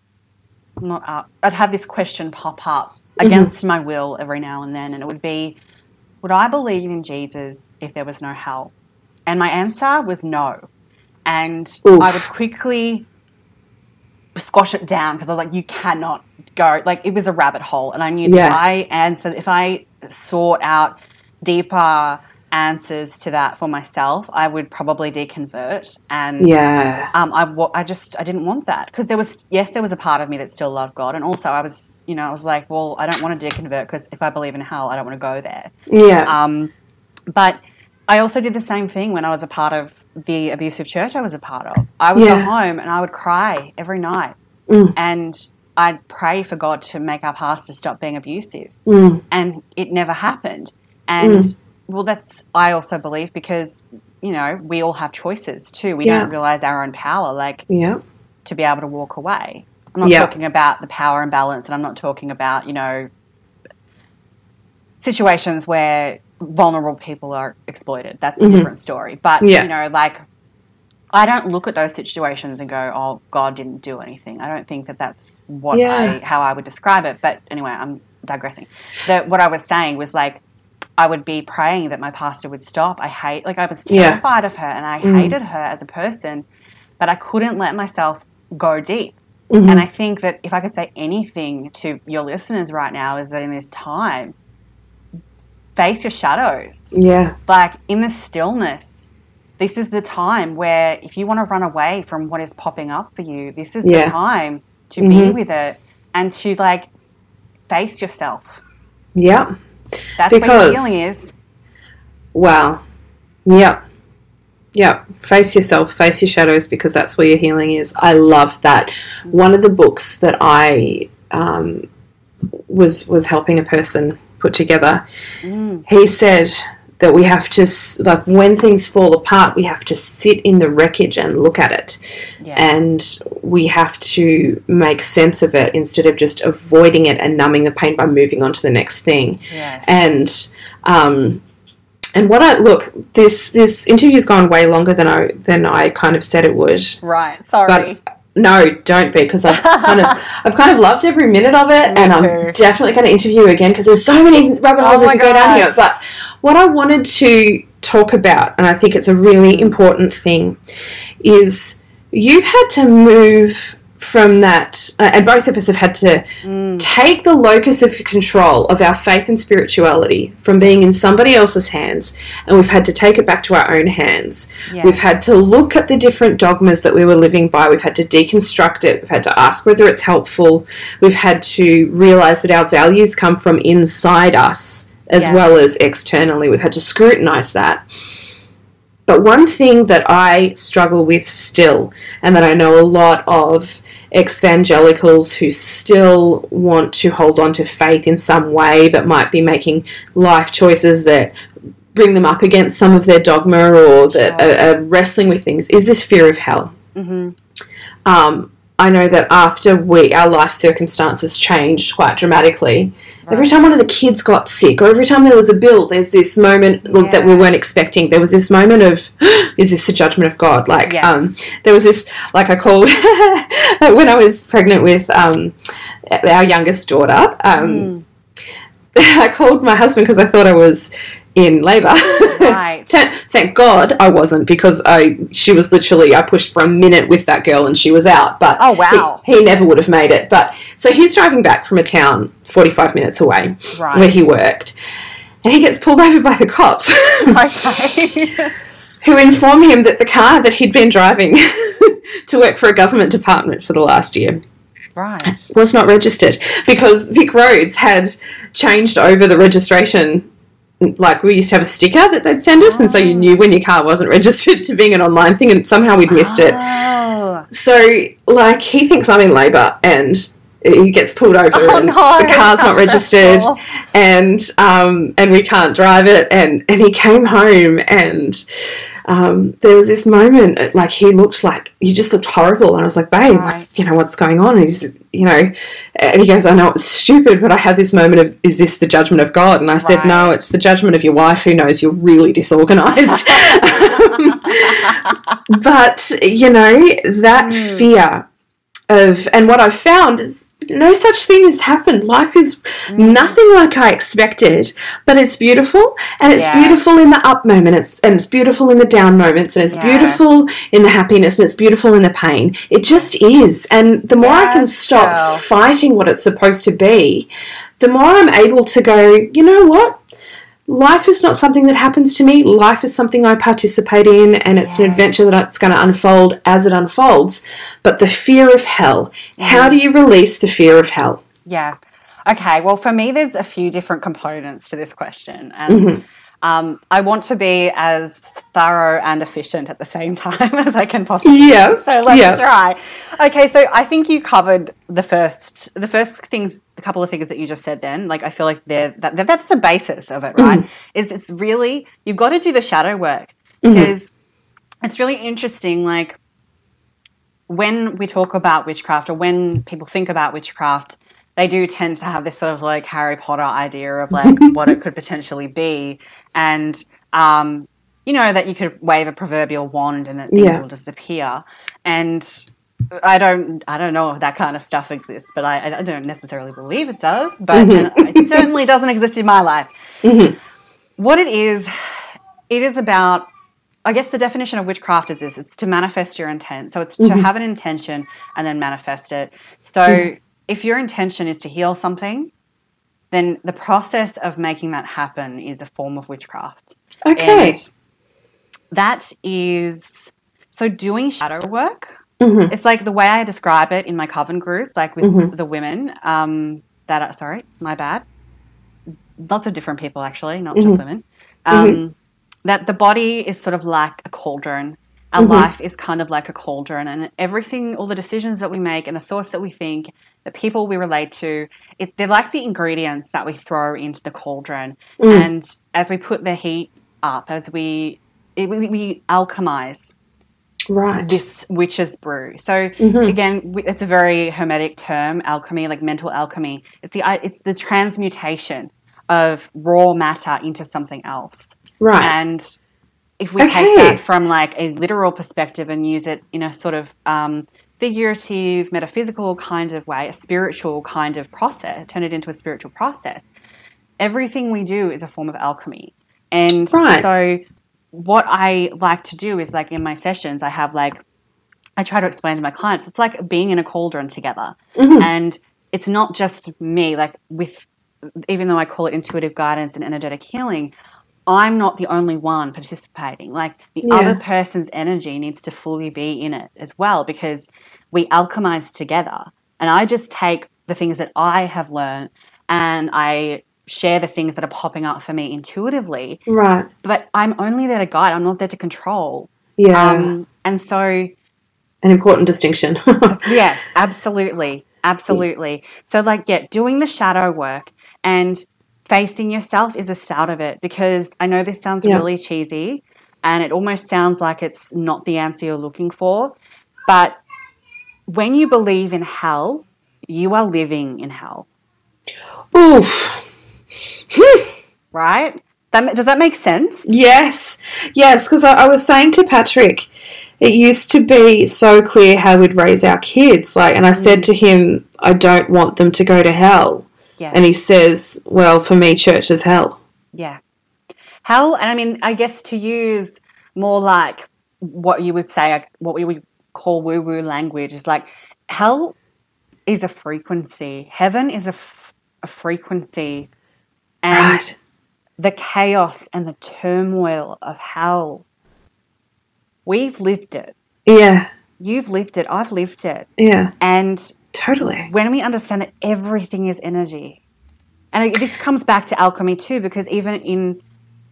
not up, I'd have this question pop up mm-hmm. against my will every now and then, and it would be, would I believe in Jesus if there was no hell? And my answer was no. And Oof. I would quickly squash it down because I was like, you cannot go. Like, it was a rabbit hole. And I knew Yeah. that if I answered, if I sought out deeper answers to that for myself, I would probably deconvert. And yeah, um, I, wa- I just, I didn't want that because there was, yes, there was a part of me that still loved God. And also I was, you know, I was like, well, I don't want to deconvert because if I believe in hell, I don't want to go there. yeah, Um, but I also did the same thing when I was a part of the abusive church I was a part of. I would Yeah. go home and I would cry every night. Mm. And I'd pray for God to make our pastor stop being abusive. Mm. And it never happened. And well, that's, I also believe because, you know, we all have choices too. We Yeah. don't realize our own power, like yeah, to be able to walk away. I'm not Yeah. talking about the power imbalance and I'm not talking about, you know, situations where vulnerable people are exploited. That's a Mhm. different story. But, you know, like, I don't look at those situations and go, "Oh, God didn't do anything." I don't think that that's what Yeah. I how I would describe it. But anyway, I'm digressing. The, what I was saying was like, I would be praying that my pastor would stop. I hate, like, I was Yeah. terrified of her and I Mm. hated her as a person, but I couldn't let myself go deep. Mhm. And I think that if I could say anything to your listeners right now, is that in this time, face your shadows. yeah, Like in the stillness, this is the time where if you want to run away from what is popping up for you, this is Yeah. the time to be with it and to like face yourself. Yeah. That's where Because- your healing is. Wow. Yep. Yep. Face yourself, face your shadows because that's where your healing is. I love that. One of the books that I um, was was helping a person put together, Mm. he said that we have to like when things fall apart, we have to sit in the wreckage and look at it, Yeah. and we have to make sense of it instead of just avoiding it and numbing the pain by moving on to the next thing yes. and um, and what I look this this interview's gone way longer than I than I kind of said it would. right. Sorry. No, don't be because I've kind of I've kind of loved every minute of it, Me and I'm definitely going to interview you again because there's so many rabbit holes Oh we my could go down here. But what I wanted to talk about, and I think it's a really important thing, is you've had to move from that, uh, and both of us have had to Mm. take the locus of control of our faith and spirituality from being in somebody else's hands, and we've had to take it back to our own hands. Yeah. We've had to look at the different dogmas that we were living by. We've had to deconstruct it. We've had to ask whether it's helpful. We've had to realize that our values come from inside us as Yeah. well as externally. We've had to scrutinize that. But one thing that I struggle with still, and that I know a lot of evangelicals who still want to hold on to faith in some way, but might be making life choices that bring them up against some of their dogma or that Sure. are, are wrestling with things, is this fear of hell. hmm Um, I know that after we our life circumstances changed quite dramatically, every time one of the kids got sick, or every time there was a bill, there's this moment look, that we weren't expecting. There was this moment of, is this the judgment of God? Like, Yeah. um, there was this, like I called when I was pregnant with um, our youngest daughter. Um, Mm. I called my husband because I thought I was in labour. Right. Thank God I wasn't because I she was literally I pushed for a minute with that girl and she was out. But Oh, wow. he, he never would have made it. But so he's driving back from a town forty five minutes away Right. where he worked, and he gets pulled over by the cops. okay. Who inform him that the car that he'd been driving to work for a government department for the last year right. was not registered because VicRoads had changed over the registration. Like we used to have a sticker that they'd send us, and so you Oh. knew when your car wasn't registered to being an online thing, and somehow we'd missed it. Oh. So, like, he thinks I'm in labour, and he gets pulled over, Oh, and no, the car's not registered, and um, and we can't drive it, and and he came home, and um, there was this moment, uh, like he looked like he just looked horrible, and I was like, babe, Right. what's you know what's going on? And he's you know, and he goes, I know it's stupid, but I had this moment of, is this the judgment of God? And I said, Right. no, it's the judgment of your wife who knows you're really disorganized. but you know that Mm. fear of and what i've found is no such thing has happened life is Mm. nothing like i expected but it's beautiful and it's Yeah. beautiful in the up moments and it's beautiful in the down moments and it's Yeah. beautiful in the happiness and it's beautiful in the pain it just is and the more i can stop girl. fighting what it's supposed to be the more i'm able to go you know what life is not something that happens to me. Life is something I participate in, and it's an Yes. adventure that's going to unfold as it unfolds. But the fear of hell, how Mm. do you release the fear of hell? Yeah. Okay. Well, for me, there's a few different components to this question, and Mhm. um, I want to be as thorough and efficient at the same time as I can possibly. Yeah, So let's yeah. try. Okay. So I think you covered the first, the first things, a couple of things that you just said. Then, like, I feel like they're that, that that's the basis of it, right? It's it's really you've got to do the shadow work Mhm. because it's really interesting. Like when we talk about witchcraft or when people think about witchcraft, they do tend to have this sort of like Harry Potter idea of like what it could potentially be. And, um, you know, that you could wave a proverbial wand and it Yeah. will disappear. And I don't, I don't know if that kind of stuff exists, but I, I don't necessarily believe it does. But Mhm. it certainly doesn't exist in my life. Mhm. What it is, it is about I guess the definition of witchcraft is this it's to manifest your intent. So it's to Mhm. have an intention and then manifest it. So if your intention is to heal something, then the process of making that happen is a form of witchcraft. Okay. And that is so doing shadow work Mhm. It's like the way I describe it in my coven group, like with Mhm. the women um, that are, sorry, my bad. Lots of different people, actually, not just women. Um, That the body is sort of like a cauldron. Our life is kind of like a cauldron, and everything, all the decisions that we make and the thoughts that we think, the people we relate to, it, they're like the ingredients that we throw into the cauldron. And as we put the heat up, as we, it, we, we alchemize Right. this witch's brew. So again, it's a very hermetic term, alchemy, like mental alchemy. It's the it's the transmutation of raw matter into something else. right. And if we Okay. take that from like a literal perspective and use it in a sort of um, figurative, metaphysical kind of way, a spiritual kind of process, turn it into a spiritual process, everything we do is a form of alchemy. And Right. so, what I like to do is like in my sessions, I have like, I try to explain to my clients, it's like being in a cauldron together. Mm-hmm. And it's not just me, like with, even though I call it intuitive guidance and energetic healing, I'm not the only one participating. Like the Yeah. other person's energy needs to fully be in it as well because we alchemize together. And I just take the things that I have learned and I share the things that are popping up for me intuitively. right. But I'm only there to guide, I'm not there to control. Yeah. Um, and so An important distinction. yes, absolutely. Absolutely. So, like, yeah, doing the shadow work and facing yourself is a start of it because I know this sounds Yeah. really cheesy and it almost sounds like it's not the answer you're looking for. But when you believe in hell, you are living in hell, Oof. right? That, does that make sense? Yes, yes, because I, I was saying to Patrick, it used to be so clear how we'd raise our kids. Like, and I said mm. to him, I don't want them to go to hell. Yeah. And he says, Well, for me, church is hell. Yeah. Hell, and I mean, I guess to use more like what you would say, what we would call woo woo language is like hell is a frequency, heaven is a, f- a frequency, and Right. the chaos and the turmoil of hell. We've lived it. Yeah, You've lived it. I've lived it. yeah, And totally. when we understand that everything is energy, and this comes back to alchemy too, because even in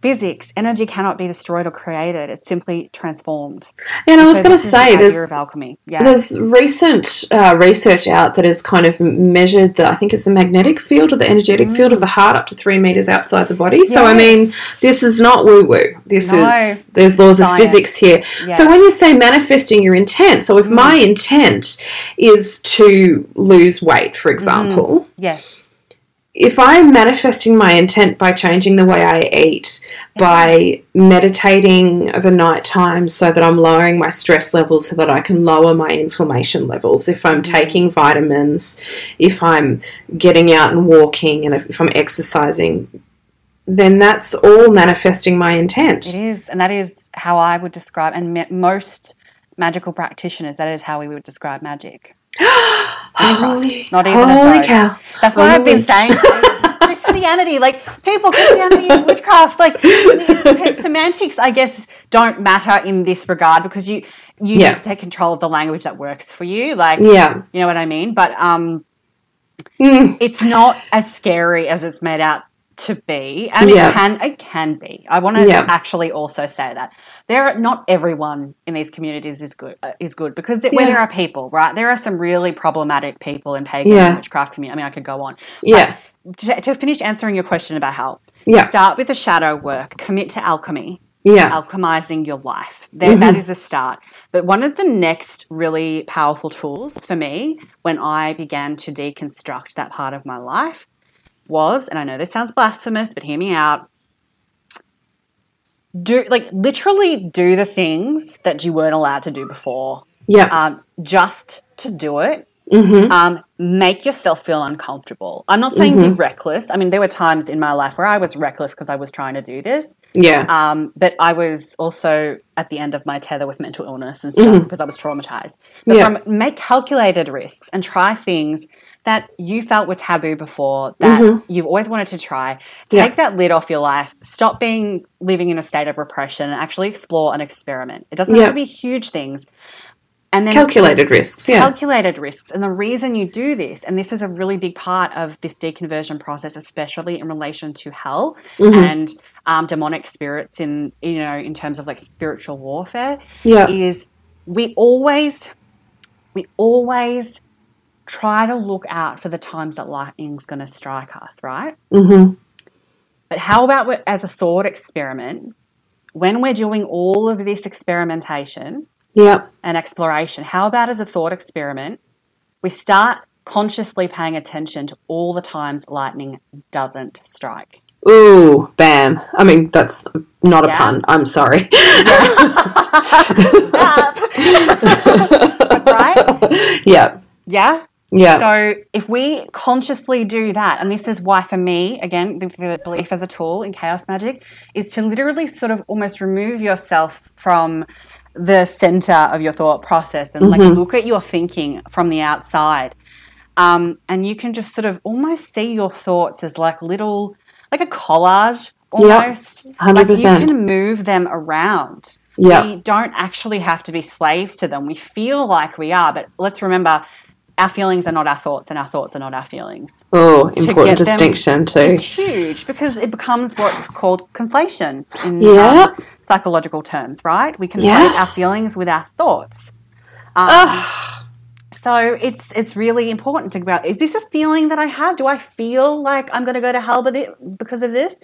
physics, energy cannot be destroyed or created; it's simply transformed. And I was So going to the say, there's of alchemy. Yeah, There's recent uh, research out that has kind of measured the, I think it's the magnetic field or the energetic field of the heart up to three meters outside the body. So, I Mm. Mean, this is not woo woo. This No. is, there's laws Science. of physics here. So, when you say manifesting your intent, so if my intent is to lose weight, for example, yes, if I'm manifesting my intent by changing the way I eat, by meditating over night time so that I'm lowering my stress levels so that I can lower my inflammation levels, if I'm mm. taking vitamins, if I'm getting out and walking, and if, if I'm exercising, then that's all manifesting my intent. it is, and that is how I would describe, and most magical practitioners, that is how we would describe magic. Holy, Not even a holy cow. That's why I've been saying Christianity, like people, Christianity is witchcraft. Like semantics, I guess, don't matter in this regard because you you Yeah. need to take control of the language that works for you. Like Yeah. you know what I mean. But um, Mm. it's not as scary as it's made out to be, and Yeah. it can it can be. I want to Yeah. actually also say that there are, not everyone in these communities is good uh, is good because th- where there are people, right? There are some really problematic people in pagan Yeah. witchcraft community. I mean, I could go on. Yeah. To, to finish answering your question about health, Yeah. start with the shadow work. Commit to alchemy Yeah. alchemizing your life. There, that is a start. But one of the next really powerful tools for me when I began to deconstruct that part of my life was, and I know this sounds blasphemous, but hear me out. Do like literally do the things that you weren't allowed to do before. Yeah. Um, just to do it hmm um, make yourself feel uncomfortable. I'm not saying be reckless. I mean, there were times in my life where I was reckless because I was trying to do this. Yeah. Um, but I was also at the end of my tether with mental illness and stuff because I was traumatized. But Yeah. from make calculated risks and try things that you felt were taboo before that you've always wanted to try. Yeah. Take that lid off your life. Stop being living in a state of repression and actually explore and experiment. It doesn't Yeah. have to be huge things. and then Calculated risks, yeah. calculated risks. And the reason you do this, and this is a really big part of this deconversion process, especially in relation to hell Mhm. and um, demonic spirits in you know in terms of like spiritual warfare, Yeah. is we always we always try to look out for the times that lightning's going to strike us, right? hmm But how about as a thought experiment, when we're doing all of this experimentation Yep. and exploration, how about as a thought experiment, we start consciously paying attention to all the times lightning doesn't strike. Ooh, bam. I mean, that's not a pun. I'm sorry. right? Yeah. Yeah. Yeah. So if we consciously do that, and this is why for me, again, the belief as a tool in chaos magic is to literally sort of almost remove yourself from the center of your thought process and like Mhm. look at your thinking from the outside. Um, and you can just sort of almost see your thoughts as like little, like a collage Yep. almost. Like you 100%. can move them around. Yeah. We don't actually have to be slaves to them. We feel like we are, but let's remember our feelings are not our thoughts and our thoughts are not our feelings. Oh, important them- distinction too. It's huge because it becomes what's called conflation in Yeah. um, psychological terms, right? We conflate our feelings with our thoughts. Um, so it's it's really important to think about is this a feeling that I have? Do I feel like I'm going to go to hell because of this?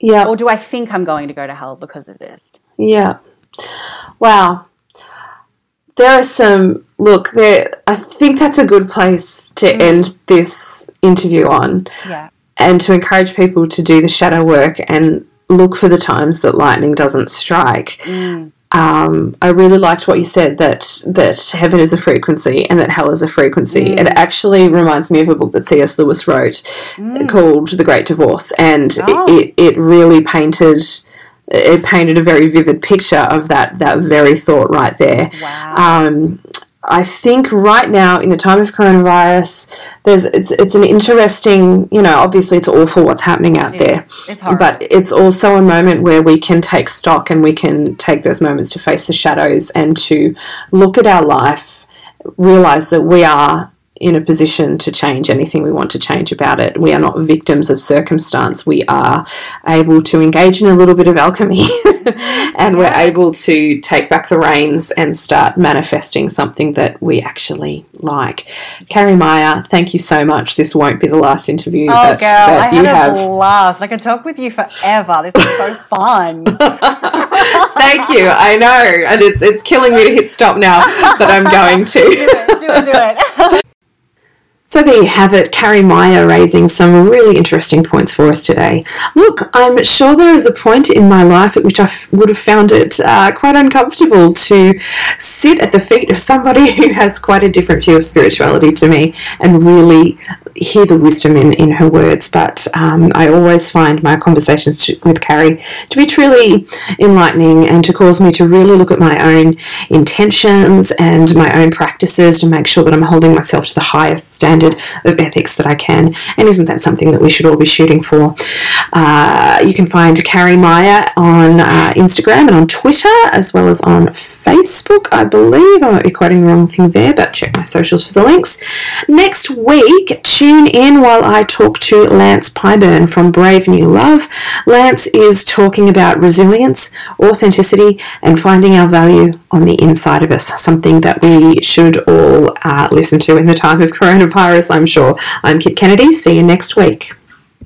yeah. Or do I think I'm going to go to hell because of this? Yeah. Wow. There are some look there I think that's a good place to Mm. end this interview on Yeah. and to encourage people to do the shadow work and look for the times that lightning doesn't strike. Mm. Um, I really liked what you said that that heaven is a frequency and that hell is a frequency. Mm. It actually reminds me of a book that C.S. Lewis wrote Mm. called The Great Divorce, and Oh. it, it it really painted it painted a very vivid picture of that that very thought right there. Wow. Um, I think right now in the time of coronavirus, there's it's it's an interesting you know obviously it's awful what's happening out It there. It's. But it's also a moment where we can take stock and we can take those moments to face the shadows and to look at our life, realize that we are in a position to change anything we want to change about it. We are not victims of circumstance. We are able to engage in a little bit of alchemy and we're able to take back the reins and start manifesting something that we actually like. Carrie Meyer, thank you so much. This won't be the last interview Oh, that, girl, that I you had have. a blast. I could talk with you forever. This is so fun. Thank you. I know, and it's it's killing me to hit stop now, but I'm going do to. it, do it, do it. So there you have it, Carrie Meyer raising some really interesting points for us today. Look, I'm sure there is a point in my life at which I f- would have found it uh, quite uncomfortable to sit at the feet of somebody who has quite a different view of spirituality to me and really hear the wisdom in, in her words. But um, I always find my conversations to, with Carrie to be truly enlightening and to cause me to really look at my own intentions and my own practices to make sure that I'm holding myself to the highest standard of ethics that I can. And isn't that something that we should all be shooting for? Uh, you can find Carrie Meyer on uh, Instagram and on Twitter as well as on Facebook, I believe. I might be quoting the wrong thing there, but check my socials for the links. Next week, tune in while I talk to Lance Pyburn from Brave New Love. Lance is talking about resilience, authenticity, and finding our value on the inside of us, something that we should all uh, listen to in the time of coronavirus, I'm sure. I'm Kit Kennedy. See you next week.